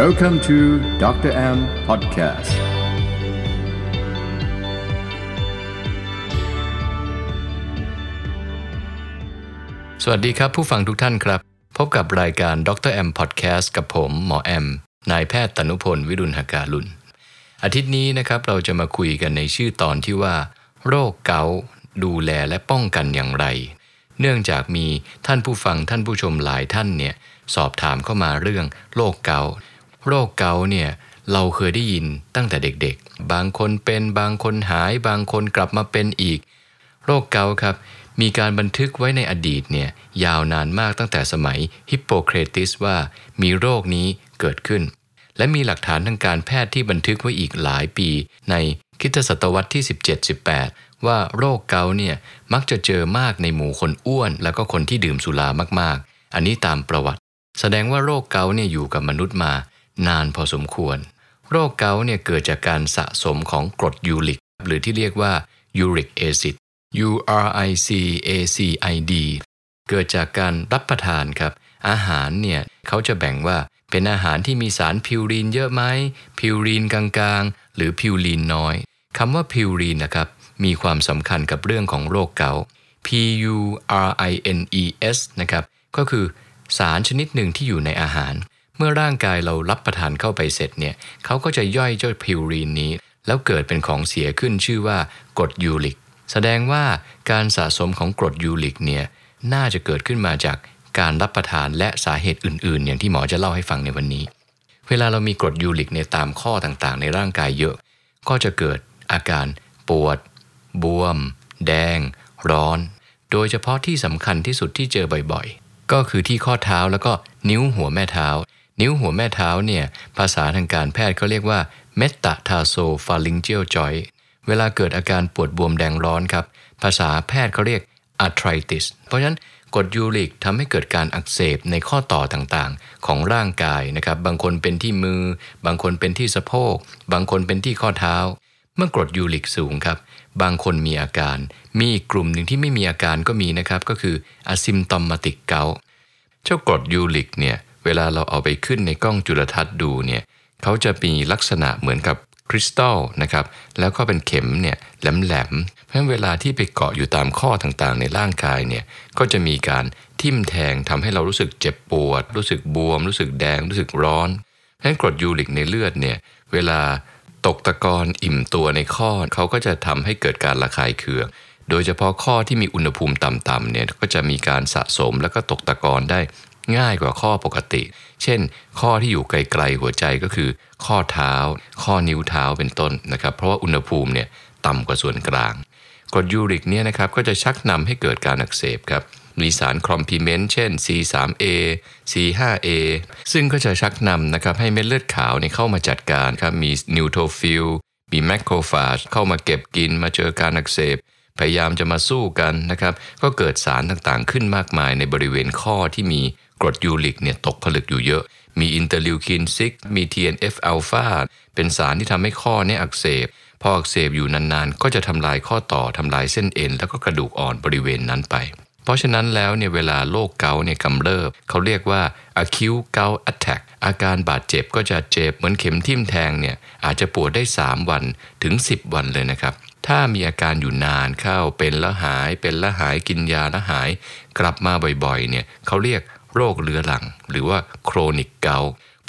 Welcome to Dr. M Podcast สวัสดีครับผู้ฟังทุกท่านครับ พบกับรายการดรแอมพอดแคสต์กับผมหมอแอม นายแพทย์ตนุพล วิรุณหการุณ อาทิตย์นี้นะครับเราจะมาคุยกันในชื่อตอนที่ว่า โรคเกาต์ดูแลและป้องกันอย่างไร เนื่องจากมีท่านผู้ฟังท่านผู้ชมหลายท่านเนี่ยสอบถามเข้ามาเรื่องโรคเกาต์ โรคเกาเนี่ยเราเคยได้ยินตั้งแต่เด็กๆ บางคนเป็นบางคนหาย บางคนกลับมาเป็นอีก โรคเกาครับ มีการบันทึกไว้ในอดีตเนี่ยยาวนานมากตั้งแต่สมัยฮิปโปเครติสว่ามีโรคนี้เกิดขึ้น และมีหลักฐานทางการแพทย์ที่บันทึกไว้อีกหลายปี ในคริสตศตวรรษที่ 17-18 ว่าโรคเกาต์เนี่ยมักจะเจอมากในหมู่คนอ้วน แล้วก็คนที่ดื่มสุรามากๆ อันนี้ตามประวัติ แสดงว่าโรคเกาต์เนี่ยอยู่กับมนุษย์มา นานพอสมควร โรคเกาต์เนี่ยเกิดจากการสะสมของกรดยูริก หรือที่เรียกว่า uric acid U R I C A C I D เกิดจากการรับประทานครับ อาหารเนี่ยเขาจะแบ่งว่าเป็นอาหารที่มีสารพิวรีนเยอะไหมพิวรีนกลางๆ หรือพิวรีนน้อยคำว่าพิวรีนนะครับมีความสำคัญกับเรื่องของโรคเกาต์ P U R I N E S นะครับก็คือสารชนิดหนึ่งที่อยู่ในอาหาร เมื่อร่างกายเรารับประทานเข้าไปเสร็จเนี่ยเขาก็จะย่อยเจ้าพิวรีนนี้ แล้วเกิดเป็นของเสียขึ้นชื่อว่ากรดยูริก แสดงว่าการสะสมของกรดยูริกเนี่ยน่าจะเกิดขึ้นมาจากการรับประทานและสาเหตุอื่น ๆ อย่างที่หมอจะเล่าให้ฟังในวันนี้ เวลาเรามีกรดยูริกในตามข้อต่างๆ ในร่างกายเยอะ ก็จะเกิดอาการปวด บวม แดง ร้อน โดยเฉพาะที่สำคัญที่สุดที่เจอบ่อยๆ ก็คือที่ข้อเท้าแล้วก็นิ้วหัวแม่เท้า นิ้วหัวแม่เท้าเนี่ยภาษาทางการแพทย์เขาเรียกว่า metatarsopharyngeal joint เวลาเกิดอาการปวดบวมแดงร้อนครับ ภาษาแพทย์เขาเรียก arthritis เพราะฉะนั้นกรดยูริกทำให้เกิดการอักเสบในข้อต่อต่างๆ ของร่างกายนะครับ บางคนเป็นที่มือ บางคนเป็นที่สะโพก บางคนเป็นที่ข้อเท้า เมื่อกรดยูริกสูงครับ บางคนมีอาการ มีกลุ่มหนึ่งที่ไม่มีอาการก็มีนะครับ ก็คือ asymptomatic gout เจ้ากรดยูริกเนี่ย เวลาเราเอาไปขึ้นในกล้องจุลทรรศน์ดูเนี่ยเขาจะมีลักษณะเหมือนกับคริสตัลนะครับแล้วก็เป็นเข็มเนี่ยแหลมๆเพราะฉะนั้นเวลาที่ไปเกาะอยู่ตามข้อต่างๆ ในร่างกายเนี่ยก็จะมีการทิ่มแทงทำให้เรารู้สึกเจ็บปวด รู้สึกบวม รู้สึกแดง รู้สึกร้อนเพราะฉะนั้นกรดยูริกในเลือดเนี่ยเวลาตกตะกอนอิ่มตัวในข้อเขาก็จะทำให้เกิดการระคายเคือง โดยเฉพาะข้อที่มีอุณหภูมิต่ำๆเนี่ยก็จะมีการสะสมแล้วก็ตกตะกอนได้ ง่ายกว่าข้อปกติ เช่น ข้อที่อยู่ไกลๆหัวใจก็คือ ข้อเท้า ข้อนิ้วเท้าเป็นต้นนะครับ เพราะว่าอุณหภูมิเนี่ยต่ำกว่าส่วนกลางกรดยูริกเนี่ยนะครับก็จะชักนำให้เกิดการอักเสบครับมีสารคอมพลีเมนต์เช่น C3A C5A ซึ่งก็จะชักนำนะครับให้เม็ดเลือดขาวเนี่ยเข้ามาจัดการครับมี neutrophil มี macrophage เข้ามาเก็บกินมาเจอการอักเสบ พยายามจะมาสู้กันนะครับ ก็เกิดสารต่างๆขึ้นมากมายในบริเวณข้อที่มี กรดยูริกเนี่ยตกผลึกอยู่เยอะ มีอินเตอร์ลิวคิน6มี TNF อัลฟาเป็นสารที่ทำให้ข้อเนี่ยอักเสบ พออักเสบอยู่นานๆ ก็จะทำลายข้อต่อทำลายเส้นเอ็น แล้วก็กระดูกอ่อนบริเวณนั้นไป เพราะฉะนั้นแล้วเนี่ยเวลาโรคเกาต์เนี่ยกำเริบ เขาเรียกว่า acute gout attack อาการบาดเจ็บก็จะเจ็บเหมือนเข็มทิ่มแทงเนี่ยอาจจะปวดได้ 3 วันถึง 10 วันเลยนะครับถ้ามีอาการอยู่นานเข้าเป็นแล้วหายเป็นแล้วหายกินยาแล้วหาย กลับมาบ่อยๆเนี่ยเขาเรียก โรคเรื้อรัง หรือว่าโครนิกเกา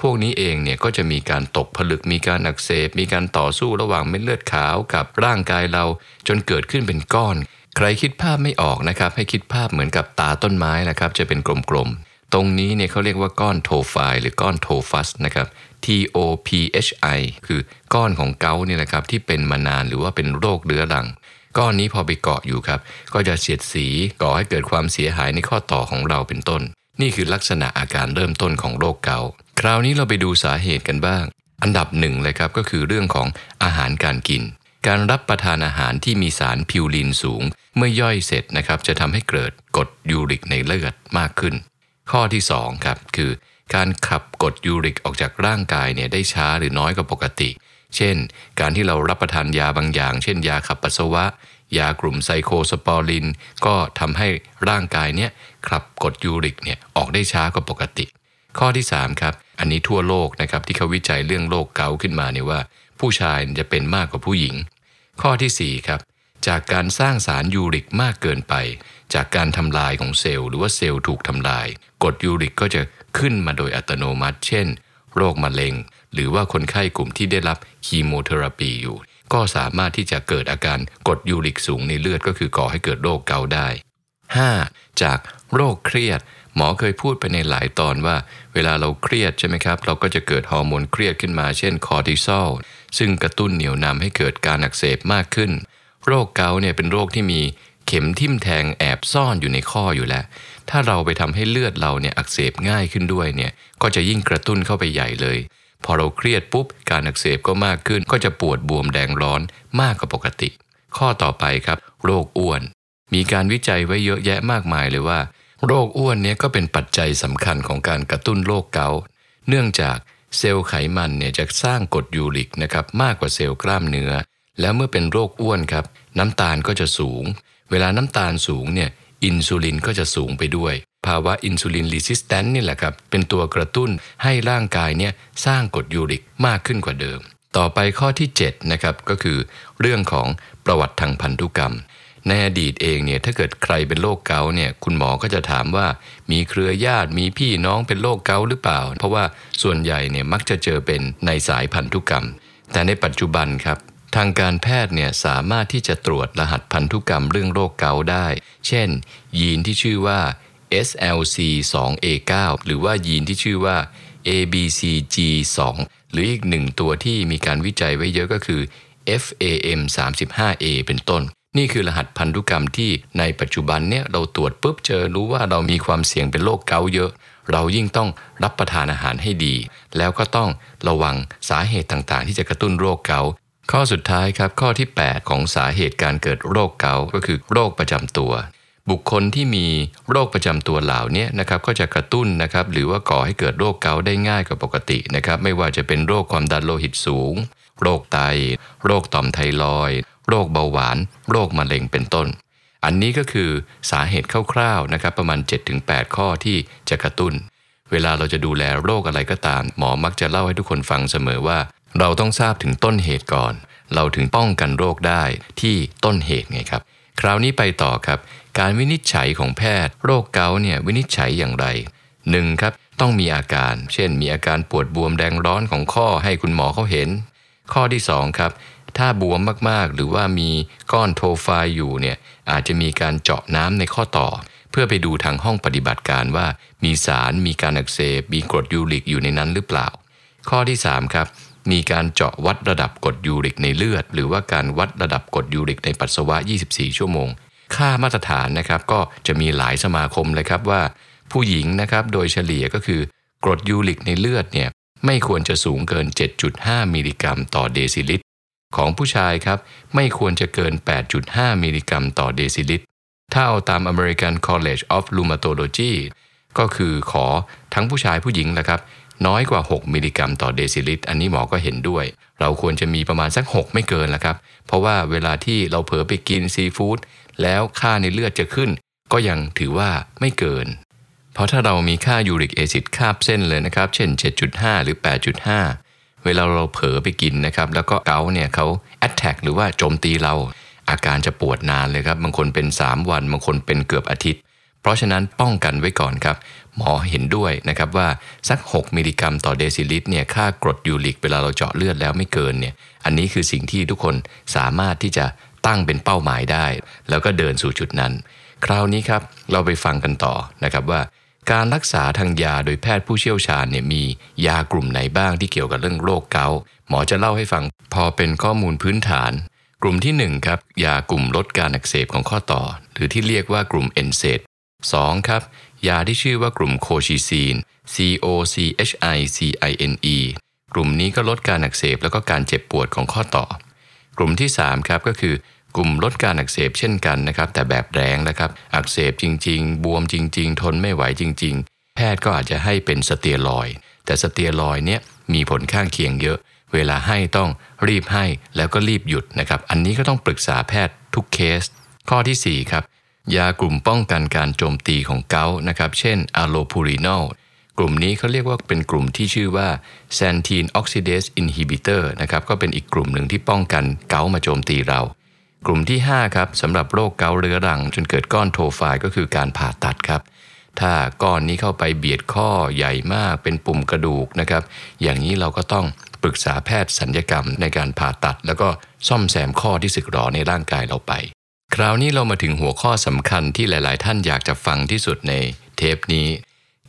พวกนี้เองเนี่ยก็จะมีการตกผลึกมีการอักเสบ มีการต่อสู้ระหว่างเม็ดเลือดขาวกับร่างกายเรา จนเกิดขึ้นเป็นก้อน ใครคิดภาพไม่ออกนะครับ ให้คิดภาพเหมือนกับตาต้นไม้นะครับ จะเป็นกลมๆ ตรงนี้เนี่ยเขาเรียกว่าก้อนโทไฟหรือก้อนโทฟัสนะครับ T O P H I คือก้อนของเกาต์นี่แหละครับที่เป็นมานานหรือว่าเป็นโรคเรื้อรัง ก้อนนี้พอไปเกาะอยู่ครับ ก็จะเสียดสีก่อให้เกิดความเสียหายในข้อต่อของเราเป็นต้น นี่คือลักษณะอาการเริ่มต้นของโรคเกาต์คราวนี้เราไปดูสาเหตุกันบ้าง อันดับหนึ่งเลยครับก็คือเรื่องของอาหารการกิน การรับประทานอาหารที่มีสารพิวรีนสูง เมื่อย่อยเสร็จนะครับจะทำให้เกิดกรดยูริกในเลือดมากขึ้น ข้อที่2ครับคือการขับกรดยูริกออกจากร่างกายเนี่ยได้ช้าหรือน้อยกว่าปกติ เช่น การที่เรารับประทานยาบางอย่าง เช่น ยาขับปัสสาวะ ยากลุ่ม cyclosporine ก็ทำให้ร่างกายเนี่ยขับกรดยูริกเนี่ยออกได้ช้ากว่าปกติ ข้อที่3ครับอันนี้ทั่วโลกนะครับที่เขาวิจัยเรื่องโรคเกาต์ขึ้นมาเนี่ยว่า ผู้ชายจะเป็นมากกว่าผู้หญิง ข้อทีสี่4ครับจากการสร้างสารยูริกมากเกินไป จากการทำลายของเซลล์หรือว่าเซลล์ถูกทำลายกรดยูริกก็จะขึ้นมาโดยอัตโนมัติ เช่น โรคมะเร็ง หรือว่าคนไข้กลุ่มที่ได้รับ chemotherapy อยู่ ก็สามารถที่จะเกิดอาการกรดยูริกสูงในเลือดก็คือก่อให้เกิดโรคเกาต์ได้ 5. จากโรคเครียด หมอเคยพูดไปในหลายตอนว่า เวลาเราเครียดใช่ไหมครับ เราก็จะเกิดฮอร์โมนเครียดขึ้นมาเช่นคอร์ติซอลซึ่งกระตุ้นเหนี่ยวนำให้เกิดการอักเสบมากขึ้น โรคเกาเนี่ยเป็นโรคที่มีเข็มทิ่มแทงแอบซ่อนอยู่ในข้ออยู่แล้ว ถ้าเราไปทำให้เลือดเราเนี่ยอักเสบง่ายขึ้นด้วยเนี่ยก็จะยิ่งกระตุ้นเข้าไปใหญ่เลย พอเราเครียดปุ๊บการอักเสบก็มากขึ้น ก็จะปวดบวมแดงร้อนมากกว่าปกติ ข้อต่อไปครับ โรคอ้วน มีการวิจัยไว้เยอะแยะมากมายเลยว่า โรคอ้วนเนี่ยก็เป็นปัจจัยสำคัญของการกระตุ้นโรคเกาต์เนื่องจากเซลล์ไขมันเนี่ยจะสร้างกรดยูริกนะครับมากกว่าเซลล์กล้ามเนื้อ แล้วเมื่อเป็นโรคอ้วนครับน้ำตาลก็จะสูง เวลาน้ำตาลสูงเนี่ย อินซูลินก็จะสูงไปด้วย ภาวะ insulin resistant นี่แหละครับเป็นตัวกระตุ้นให้ร่างกายเนี่ยสร้างกรดยูริกมากขึ้นกว่าเดิม ต่อไปข้อที่7นะครับก็คือเรื่องของประวัติทางพันธุกรรมในอดีตเองเนี่ยถ้าเกิดใครเป็นโรคเกาต์เนี่ยคุณหมอก็จะถามว่ามีเครือญาติมีพี่น้องเป็นโรคเกาต์หรือเปล่า เพราะว่าส่วนใหญ่เนี่ยมักจะเจอเป็นในสายพันธุกรรม แต่ในปัจจุบันครับ ทางการแพทย์เนี่ยสามารถที่จะตรวจรหัสพันธุกรรมเรื่องโรคเกาต์ได้ เช่น ยีนที่ชื่อว่า SLC2A9 หรือว่ายีนที่ชื่อว่า ABCG2 หรืออีกหนึ่งตัวที่มีการวิจัยไว้เยอะก็คือ FAM35A เป็นต้น นี่คือรหัสพันธุกรรมที่ในปัจจุบันเนี่ยเราตรวจปุ๊บเจอรู้ว่าเรามีความเสี่ยงเป็นโรคเกาต์เยอะ เรายิ่งต้องรับประทานอาหารให้ดี แล้วก็ต้องระวังสาเหตุต่างๆ ที่จะกระตุ้นโรคเกาต์ ข้อสุดท้ายครับข้อที่ 8 ของสาเหตุการเกิดโรคเกาต์ก็คือโรคประจำตัว บุคคลที่มีโรคประจำตัวเหล่านี้นะครับก็จะกระตุ้นนะครับหรือว่าก่อให้เกิดโรคเกาต์ได้ง่ายกว่าปกตินะครับไม่ว่าจะเป็นโรคความดันโลหิตสูง โรคไต โรคต่อมไทรอยโรคเบาหวาน โรคมะเร็งเป็นต้น อันนี้ก็คือสาเหตุคร่าวๆนะครับประมาณ 7-8 ข้อที่จะกระตุ้น เวลาเราจะดูแลโรคอะไรก็ตาม หมอมักจะเล่าให้ทุกคนฟังเสมอว่า เราต้องทราบถึงต้นเหตุก่อน เราถึงป้องกันโรคได้ที่ต้นเหตุไงครับ คราวนี้ไปต่อครับ การวินิจฉัยของแพทย์ โรคเกาต์เนี่ยวินิจฉัยอย่างไร 1. ครับต้องมีอาการ เช่น มีอาการปวดบวมแดงร้อนของข้อให้คุณหมอเขาเห็น ข้อที่2ครับถ้าบวมมากๆ หรือว่ามีก้อนโทไฟอยู่เนี่ยอาจจะมีการเจาะน้ำในข้อต่อ เพื่อไปดูทางห้องปฏิบัติการว่า มีสารมีการอักเสบมีกรดยูริกอยู่ในนั้นหรือเปล่า ข้อที่3ครับ มีการเจาะวัดระดับกรดยูริกในเลือด หรือว่าการวัดระดับกรดยูริกในปัสสาวะ 24 ชั่วโมง ค่ามาตรฐานนะครับก็จะมีหลายสมาคมเลยครับว่า ผู้หญิงนะครับโดยเฉลี่ยก็คือกรดยูริกในเลือดเนี่ยไม่ควรจะสูงเกิน 7.5 มิลลิกรัมต่อเดซิลิตร ของผู้ชายครับไม่ควรจะเกิน 8.5 มิลลิกรัมต่อเดซิลิตร ถ้าเอาตาม American College of Rheumatology ก็คือขอทั้งผู้ชายผู้หญิงแหละครับ น้อยกว่า 6 มิลลิกรัมต่อเดซิลิตร อันนี้หมอก็เห็นด้วย เราควรจะมีประมาณสัก 6 ไม่เกินละครับ เพราะว่าเวลาที่เราเผลอไปกินซีฟู้ดแล้วค่าในเลือดจะขึ้น ก็ยังถือว่าไม่เกิน เพราะถ้าเรามีค่ายูริกแอซิดคาบเส้นเลยนะครับ เช่น 7.5 หรือ 8.5 เวลาเราเผลอไปกินนะครับ แล้วก็เกาเนี่ยเขา attack หรือว่าโจมตีเรา อาการจะปวดนานเลยครับ บางคนเป็น 3 วัน บางคนเป็นเกือบอาทิตย์ เพราะฉะนั้นป้องกันไว้ก่อนครับ หมอเห็นด้วยนะครับว่าสัก 6 มิลลิกรัมต่อเดซิลิตรเนี่ยค่ากรดยูริกเวลาเราเจาะเลือดแล้วไม่เกินเนี่ยอันนี้คือสิ่งที่ทุกคนสามารถที่จะตั้งเป็นเป้าหมายได้ แล้วก็เดินสู่จุดนั้น คราวนี้ครับเราไปฟังกันต่อนะครับว่า การรักษาทางยาโดยแพทย์ผู้เชี่ยวชาญเนี่ยมียากลุ่มไหนบ้างที่เกี่ยวกับเรื่องโรคเกาต์หมอจะเล่าให้ฟังพอเป็นข้อมูลพื้นฐานกลุ่มที่1ครับยากลุ่มลดการอักเสบของข้อต่อ หรือที่เรียกว่ากลุ่ม NSAID 2 ครับ ยาที่ชื่อว่ากลุ่มโคชิซีน C O C H I C I N E กลุ่มนี้ก็ลดการอักเสบแล้วก็การเจ็บปวดของข้อต่อ กลุ่มที่ 3 ครับก็คือกลุ่มลดการอักเสบเช่นกันนะครับ แต่แบบแรงนะครับ อักเสบจริง ๆ บวมจริง ๆ ทนไม่ไหวจริง ๆ แพทย์ก็อาจจะให้เป็นสเตียรอยแต่สเตียรอยเนี่ยมีผลข้างเคียงเยอะ เวลาให้ต้องรีบให้แล้วก็รีบหยุดนะครับ อันนี้ก็ต้องปรึกษาแพทย์ทุกเคส ข้อที่ 4 ครับ ยากลุ่มป้องกันการโจมตีของเกาต์นะครับ เช่นอะโลพูรินอลกลุ่มนี้เขาเรียกว่าเป็นกลุ่มที่ชื่อว่า xanthine oxidase inhibitor นะครับก็เป็นอีกกลุ่มหนึ่งที่ป้องกันเกาต์มาโจมตีเรา กลุ่มที่ 5 ครับสำหรับโรคเกาต์เรื้อรัง จนเกิดก้อนโทไฟก็คือการผ่าตัดครับ ถ้าก้อนนี้เข้าไปเบียดข้อใหญ่มากเป็นปุ่มกระดูกนะครับ อย่างนี้เราก็ต้องปรึกษาแพทย์สัญญกรรมในการผ่าตัด แล้วก็ซ่อมแซมข้อที่สึกหรอในร่างกายเราไป คราวนี้เรามาถึงหัวข้อสำคัญที่หลาย ๆ ท่านอยากจะฟังที่สุดในเทปนี้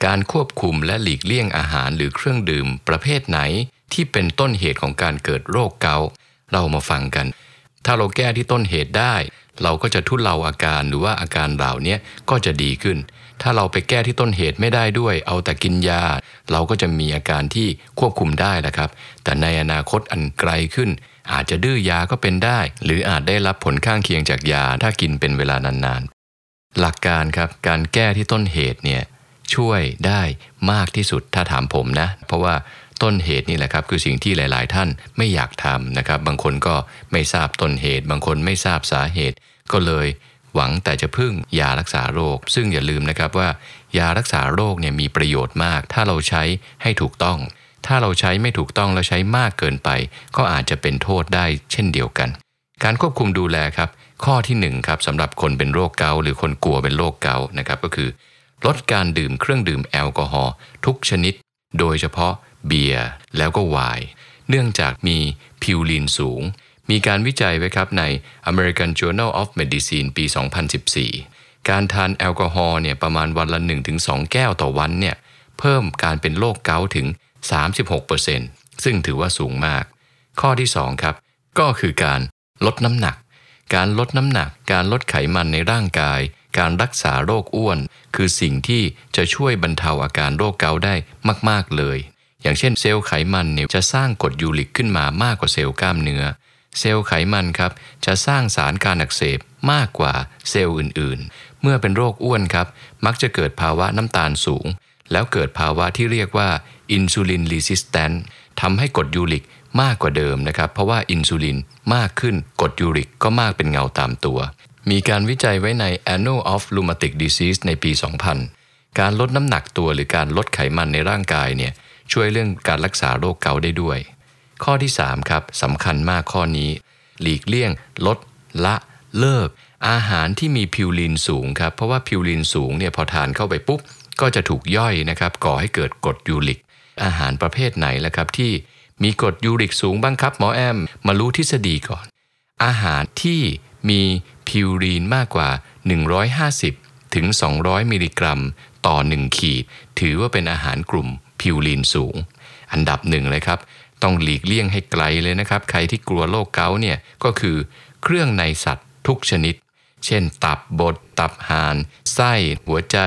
การควบคุมและหลีกเลี่ยงอาหารหรือเครื่องดื่มประเภทไหนที่เป็นต้นเหตุของการเกิดโรคเกาต์เรามาฟังกัน ถ้าเราแก้ที่ต้นเหตุได้ เราก็จะทุเลาอาการหรือว่าอาการเหล่านี้ก็จะดีขึ้น ถ้าเราไปแก้ที่ต้นเหตุไม่ได้ด้วย เอาแต่กินยา เราก็จะมีอาการที่ควบคุมได้แหละครับ แต่ในอนาคตอันไกลขึ้น อาจจะดื้อยาก็เป็นได้ หรืออาจได้รับผลข้างเคียงจากยาถ้ากินเป็นเวลานานๆ หลักการครับการแก้ที่ต้นเหตุเนี่ยช่วยได้มากที่สุดถ้าถามผมนะ เพราะว่าต้นเหตุนี่แหละครับคือสิ่งที่หลาย ๆ ท่านไม่อยากทำนะครับ บางคนก็ไม่ทราบต้นเหตุ บางคนไม่ทราบสาเหตุ ก็เลยหวังแต่จะพึ่งยารักษาโรค ซึ่งอย่าลืมนะครับว่า ยารักษาโรคเนี่ยมีประโยชน์มาก ถ้าเราใช้ให้ถูกต้อง ถ้าเราใช้ไม่ถูกต้องแล้วใช้มากเกินไป ก็อาจจะเป็นโทษได้เช่นเดียวกัน การควบคุมดูแลครับ ข้อที่1ครับสำหรับคนเป็นโรคเกาหรือคนกลัวเป็นโรคเกานะครับก็คือ ลดการดื่มเครื่องดื่มแอลกอฮอล์ทุกชนิด โดยเฉพาะเบียร์แล้วก็ไวน์เนื่องจากมีพิวลินสูง มีการวิจัยไว้ครับใน American Journal of Medicine ปี 2014 การทานแอลกอฮอล์เนี่ยประมาณวันละ 1-2 แก้วต่อวันเนี่ยเพิ่มการเป็นโรคเกาถึง 36%ซึ่งถือว่าสูงมาก ข้อที่2ครับก็คือการลดน้ำหนัก การลดน้ำหนัก การลดไขมันในร่างกาย การรักษาโรคอ้วน คือสิ่งที่จะช่วยบรรเทาอาการโรคเกาต์ได้มาก ๆ เลย อย่างเช่นเซลล์ไขมันเนี่ยจะสร้างกรดยูริกขึ้นมามากกว่าเซลล์กล้ามเนื้อ เซลล์ไขมันครับจะสร้างสารการอักเสบมากกว่าเซลล์อื่น ๆ เมื่อเป็นโรคอ้วนครับมักจะเกิดภาวะน้ำตาลสูง แล้วเกิดภาวะที่เรียกว่า insulin resistant ทำให้กรดยูริกมากกว่าเดิมนะครับ เพราะว่าอินซูลินมากขึ้นกรดยูริกก็มากเป็นเงาตามตัว มีการวิจัยไว้ใน Annals of Rheumatic Disease ในปี 2000 การลดน้ำหนักตัวหรือการลดไขมันในร่างกายเนี่ยช่วยเรื่องการรักษาโรคเกาต์ได้ด้วย ข้อที่ 3 ครับสำคัญมากข้อนี้ หลีกเลี่ยง ลด ละ เลิก อาหารที่มีพิวลินสูงครับเพราะว่าพิวลินสูงเนี่ยพอทานเข้าไปปุ๊บ ก็จะถูกย่อยนะครับก่อให้เกิดกรดยูริก อาหารประเภทไหนล่ะครับที่มีกรดยูริกสูงบ้างครับหมอแอม มารู้ทฤษฎีก่อน อาหารที่มีพิวรีนมากกว่า 150 ถึง 200 มิลลิกรัม ต่อ 1 ขีด ถือว่าเป็นอาหารกลุ่มพิวรีนสูง อันดับหนึ่งเลยครับ ต้องหลีกเลี่ยงให้ไกลเลยนะครับ ใครที่กลัวโรคเกาต์เนี่ยก็คือเครื่องในสัตว์ทุกชนิด เช่น ตับบด ตับห่าน ไส้ หัวใจ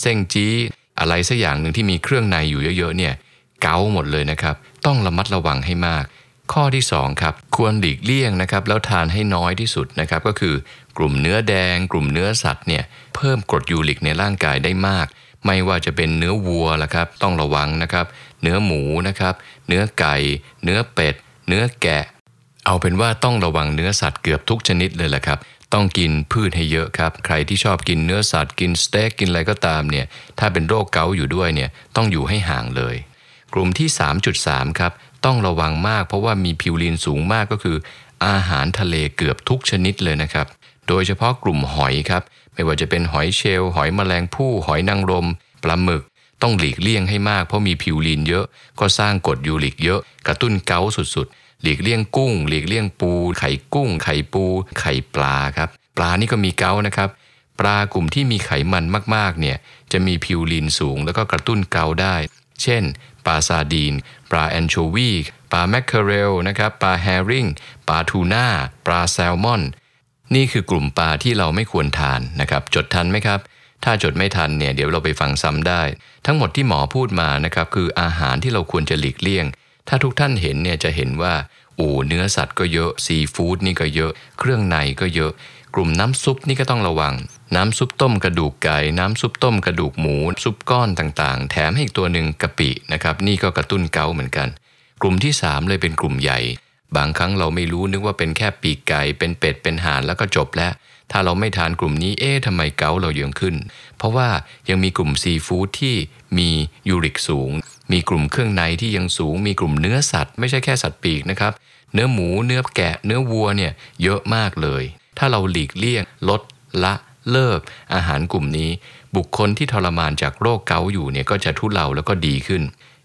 เซ่งจี๊อะไรสักอย่างหนึ่งที่มีเครื่องในอยู่เยอะๆเนี่ยเกาต์หมดเลยนะครับ ต้องระมัดระวังให้มาก ข้อที่2ครับควรหลีกเลี่ยงนะครับแล้วทานให้น้อยที่สุดนะครับก็คือกลุ่มเนื้อแดง กลุ่มเนื้อสัตว์เนี่ยเพิ่มกรดยูริกในร่างกายได้มาก ไม่ว่าจะเป็นเนื้อวัวละครับต้องระวังนะครับ เนื้อหมูนะครับ เนื้อไก่ เนื้อเป็ด เนื้อแกะ เอาเป็นว่าต้องระวังเนื้อสัตว์เกือบทุกชนิดเลยแหละครับ ต้องกินพืชให้เยอะครับ ใครที่ชอบกินเนื้อสัตว์กินสเต็กกินอะไรก็ตามเนี่ยถ้าเป็นโรคเกาต์อยู่ด้วยเนี่ยต้องอยู่ให้ห่างเลย กลุ่มที่ 3.3 ครับ ต้องระวังมากเพราะว่ามีพิวรีนสูงมากก็คือ อาหารทะเลเกือบทุกชนิดเลยนะครับ โดยเฉพาะกลุ่มหอยครับ ไม่ว่าจะเป็นหอยเชลล์หอยแมลงภู่หอยนางรมปลาหมึกต้องหลีกเลี่ยงให้มากเพราะมีพิวรีนเยอะ ก็สร้างกรดยูริกเยอะ กระตุ้นเกาต์สุดๆ หลีกเลี่ยงกุ้ง หลีกเลี่ยงปู ไข่กุ้ง ไข่ปู ไข่ปลาครับ ปลานี่ก็มีเกาต์นะครับ ปลากลุ่มที่มีไขมันมากๆเนี่ยจะมีพิวรีนสูง แล้วก็กระตุ้นเกาต์ได้ เช่น ปลาซาร์ดีน ปลาแอนโชวีปลาแมคเคอเรลนะครับ ปลาแฮร์ริงปลาทูน่า ปลาแซลมอน นี่คือกลุ่มปลาที่เราไม่ควรทานนะครับ จดทันไหมครับถ้าจดไม่ทันเนี่ยเดี๋ยวเราไปฟังซ้ำได้ ทั้งหมดที่หมอพูดมานะครับคืออาหารที่เราควรจะหลีกเลี่ยง ถ้าทุกท่านเห็นเนี่ยจะเห็นว่าโอ้เนื้อสัตว์ก็เยอะซีฟู้ดนี่ก็เยอะ เครื่องในก็เยอะ กลุ่มน้ำซุปนี่ก็ต้องระวัง น้ำซุปต้มกระดูกไก่ น้ำซุปต้มกระดูกหมู ซุปก้อนต่างๆ แถมให้อีกตัวหนึ่งกะปินะครับนี่ก็กระตุ้นเกาเหมือนกัน กลุ่มที่ 3 เลยเป็นกลุ่มใหญ่ บางครั้งเราไม่รู้นึกว่าเป็นแค่ปีกไก่เป็นเป็ดเป็นห่านแล้วก็จบแล้ว ถ้าเราไม่ทานกลุ่มนี้เอ๊ะทำไมเกาเราเยอะขึ้น เพราะว่ายังมีกลุ่มซีฟู้ดที่มียูริกสูง มีกลุ่มเครื่องในที่ยังสูง มีกลุ่มเนื้อสัตว์ไม่ใช่แค่สัตว์ปีกนะครับ เนื้อหมู เนื้อแกะ เนื้อวัวเนี่ยเยอะมากเลย ถ้าเราหลีกเลี่ยง ลด ละ เลิก อาหารกลุ่มนี้ บุคคลที่ทรมานจากโรคเกาต์อยู่เนี่ยก็จะทุเลาแล้วก็ดีขึ้น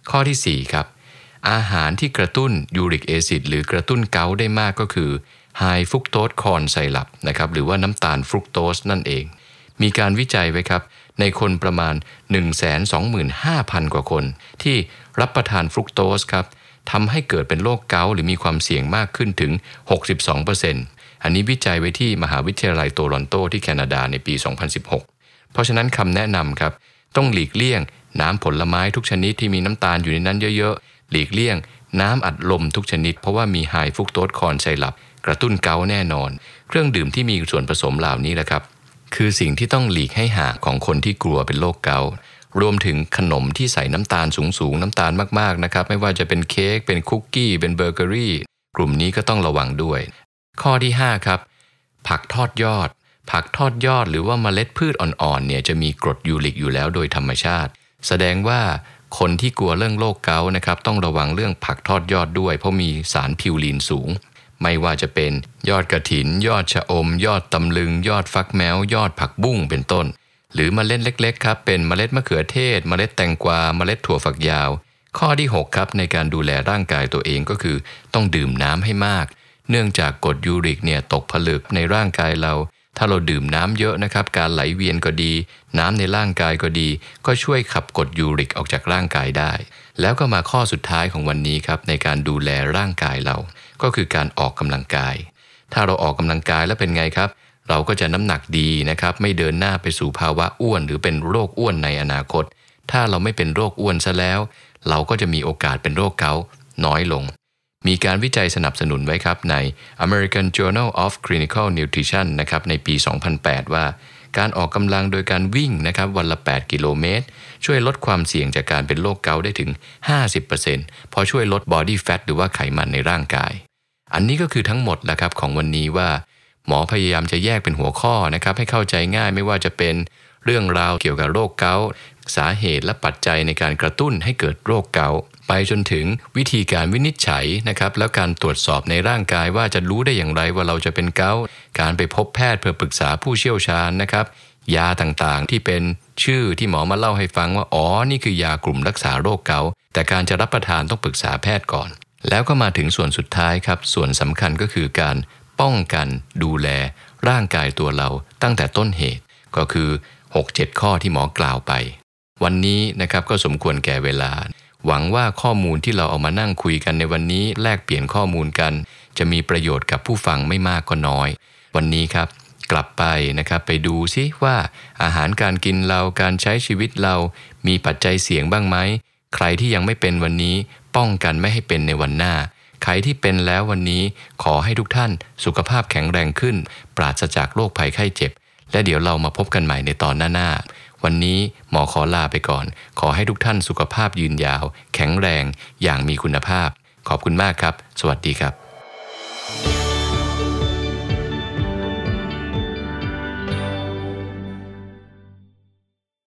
ข้อที่4ครับ อาหารที่กระตุ้นยูริกแอซิดหรือกระตุ้นเกาต์ได้มากก็คือไฮฟุกโตสคอนไซรัปนะครับหรือว่าน้ำตาลฟรุกโตสนั่นเอง มีการวิจัยไว้ครับ ในคนประมาณ 125,000 กว่าคน ที่รับประทานฟรุกโตสครับทำให้เกิดเป็นโรคเกาต์หรือมีความเสี่ยงมากขึ้นถึง 62%อันนี้วิจัยไว้ที่มหาวิทยาลัยโตรอนโตที่แคนาดาในปี 2016 เพราะฉะนั้นคำแนะนำครับต้องหลีกเลี่ยง น้ำผลไม้ทุกชนิดที่มีน้ำตาลอยู่ในนั้นเยอะๆ หลีกเลี่ยง น้ำอัดลมทุกชนิด เพราะว่ามี high fructose corn syrup กระตุ้นเกาต์แน่นอน เครื่องดื่มที่มีส่วนผสมเหล่านี้แหละครับ คือสิ่งที่ต้องหลีกให้ห่างของคนที่กลัวเป็นโรคเกาต์รวมถึงขนมที่ใส่น้ำตาลสูงๆ น้ำตาลมากๆนะครับ ไม่ว่าจะเป็นเค้กเป็นคุกกี้ เป็นเบเกอรี่ กลุ่มนี้ก็ต้องระวังด้วย ข้อที่ 5 ครับ ผักทอดยอด ผักทอดยอดหรือว่าเมล็ดพืชอ่อนๆเนี่ยจะมีกรดยูริกอยู่แล้วโดยธรรมชาติ แสดงว่าคนที่กลัวเรื่องโรคเกาต์นะครับต้องระวังเรื่องผักทอดยอดด้วย เพราะมีสารพิวรีนสูง ไม่ว่าจะเป็นยอดกระถิน ยอดชะอม ยอดตำลึง ยอดฟักแม้ว ยอดผักบุ้งเป็นต้น หรือมเมล็ดเล็กๆครับเป็นเมล็ดมะเขือเทศ เมล็ดแตงกวา เมล็ดถั่วฝักยาว ข้อที่ 6 ครับในการดูแลร่างกายตัวเองก็คือ ต้องดื่มน้ำให้มาก เนื่องจากกรดยูริกเนี่ยตกผลึกในร่างกายเรา ถ้าเราดื่มน้ำเยอะนะครับ การไหลเวียนก็ดี น้ำในร่างกายก็ดี ก็ช่วยขับกรดยูริกออกจากร่างกายได้ แล้วก็มาข้อสุดท้ายของวันนี้ครับในการดูแลร่างกายเรา ก็คือการออกกำลังกาย ถ้าเราออกกำลังกายแล้วเป็นไงครับ เราก็จะน้ำหนักดีนะครับ ไม่เดินหน้าไปสู่ภาวะอ้วน หรือเป็นโรคอ้วนในอนาคต ถ้าเราไม่เป็นโรคอ้วนซะแล้ว เราก็จะมีโอกาสเป็นโรคเกาต์น้อยลง มีการวิจัยสนับสนุนไว้ครับใน American Journal of Clinical Nutrition นะครับในปี 2008 ว่าการออกกำลังโดยการวิ่งนะครับวันละ 8 กิโลเมตร ช่วยลดความเสี่ยงจากการเป็นโรคเกาต์ได้ถึง 50%พอช่วยลด body fat หรือว่าไขมันในร่างกาย อันนี้ก็คือทั้งหมดแหละครับของวันนี้ว่า หมอพยายามจะแยกเป็นหัวข้อนะครับ ให้เข้าใจง่ายไม่ว่าจะเป็นเรื่องราวเกี่ยวกับโรคเกาต์สาเหตุและปัจจัยในการกระตุ้นให้เกิดโรคเกาต์ไปจนถึงวิธีการวินิจฉัยนะครับแล้วการตรวจสอบในร่างกายว่าจะรู้ได้อย่างไรว่าเราจะเป็นเกาต์การไปพบแพทย์เพื่อปรึกษาผู้เชี่ยวชาญนะครับ ยาต่างๆ ที่เป็นชื่อที่หมอมาเล่าให้ฟังว่าอ๋อนี่คือยากลุ่มรักษาโรคเกาต์แต่การจะรับประทานต้องปรึกษาแพทย์ก่อน แล้วก็มาถึงส่วนสุดท้ายครับ ส่วนสำคัญก็คือการป้องกันดูแลร่างกายตัวเราตั้งแต่ต้นเหตุ ก็คือ 6-7 ข้อที่หมอกล่าวไป วันนี้นะครับก็สมควรแก่เวลา หวังว่าข้อมูลที่เราเอามานั่งคุยกันในวันนี้ แลกเปลี่ยนข้อมูลกัน จะมีประโยชน์กับผู้ฟังไม่มากก็น้อย วันนี้ครับกลับไปนะครับไปดูซิว่าอาหารการกินเราการใช้ชีวิตเรามีปัจจัยเสี่ยงบ้างไหม ใครที่ยังไม่เป็นวันนี้ป้องกันไม่ให้เป็นในวันหน้า ใครที่เป็นแล้ววันนี้ขอให้ทุกท่านสุขภาพแข็งแรงขึ้น ปราศจากโรคภัยไข้เจ็บ และเดี๋ยวเรามาพบกันใหม่ในตอนหน้าๆวันนี้หมอขอลาไปก่อน ขอให้ทุกท่านสุขภาพยืนยาว แข็งแรงอย่างมีคุณภาพ ขอบคุณมากครับ สวัสดีครับ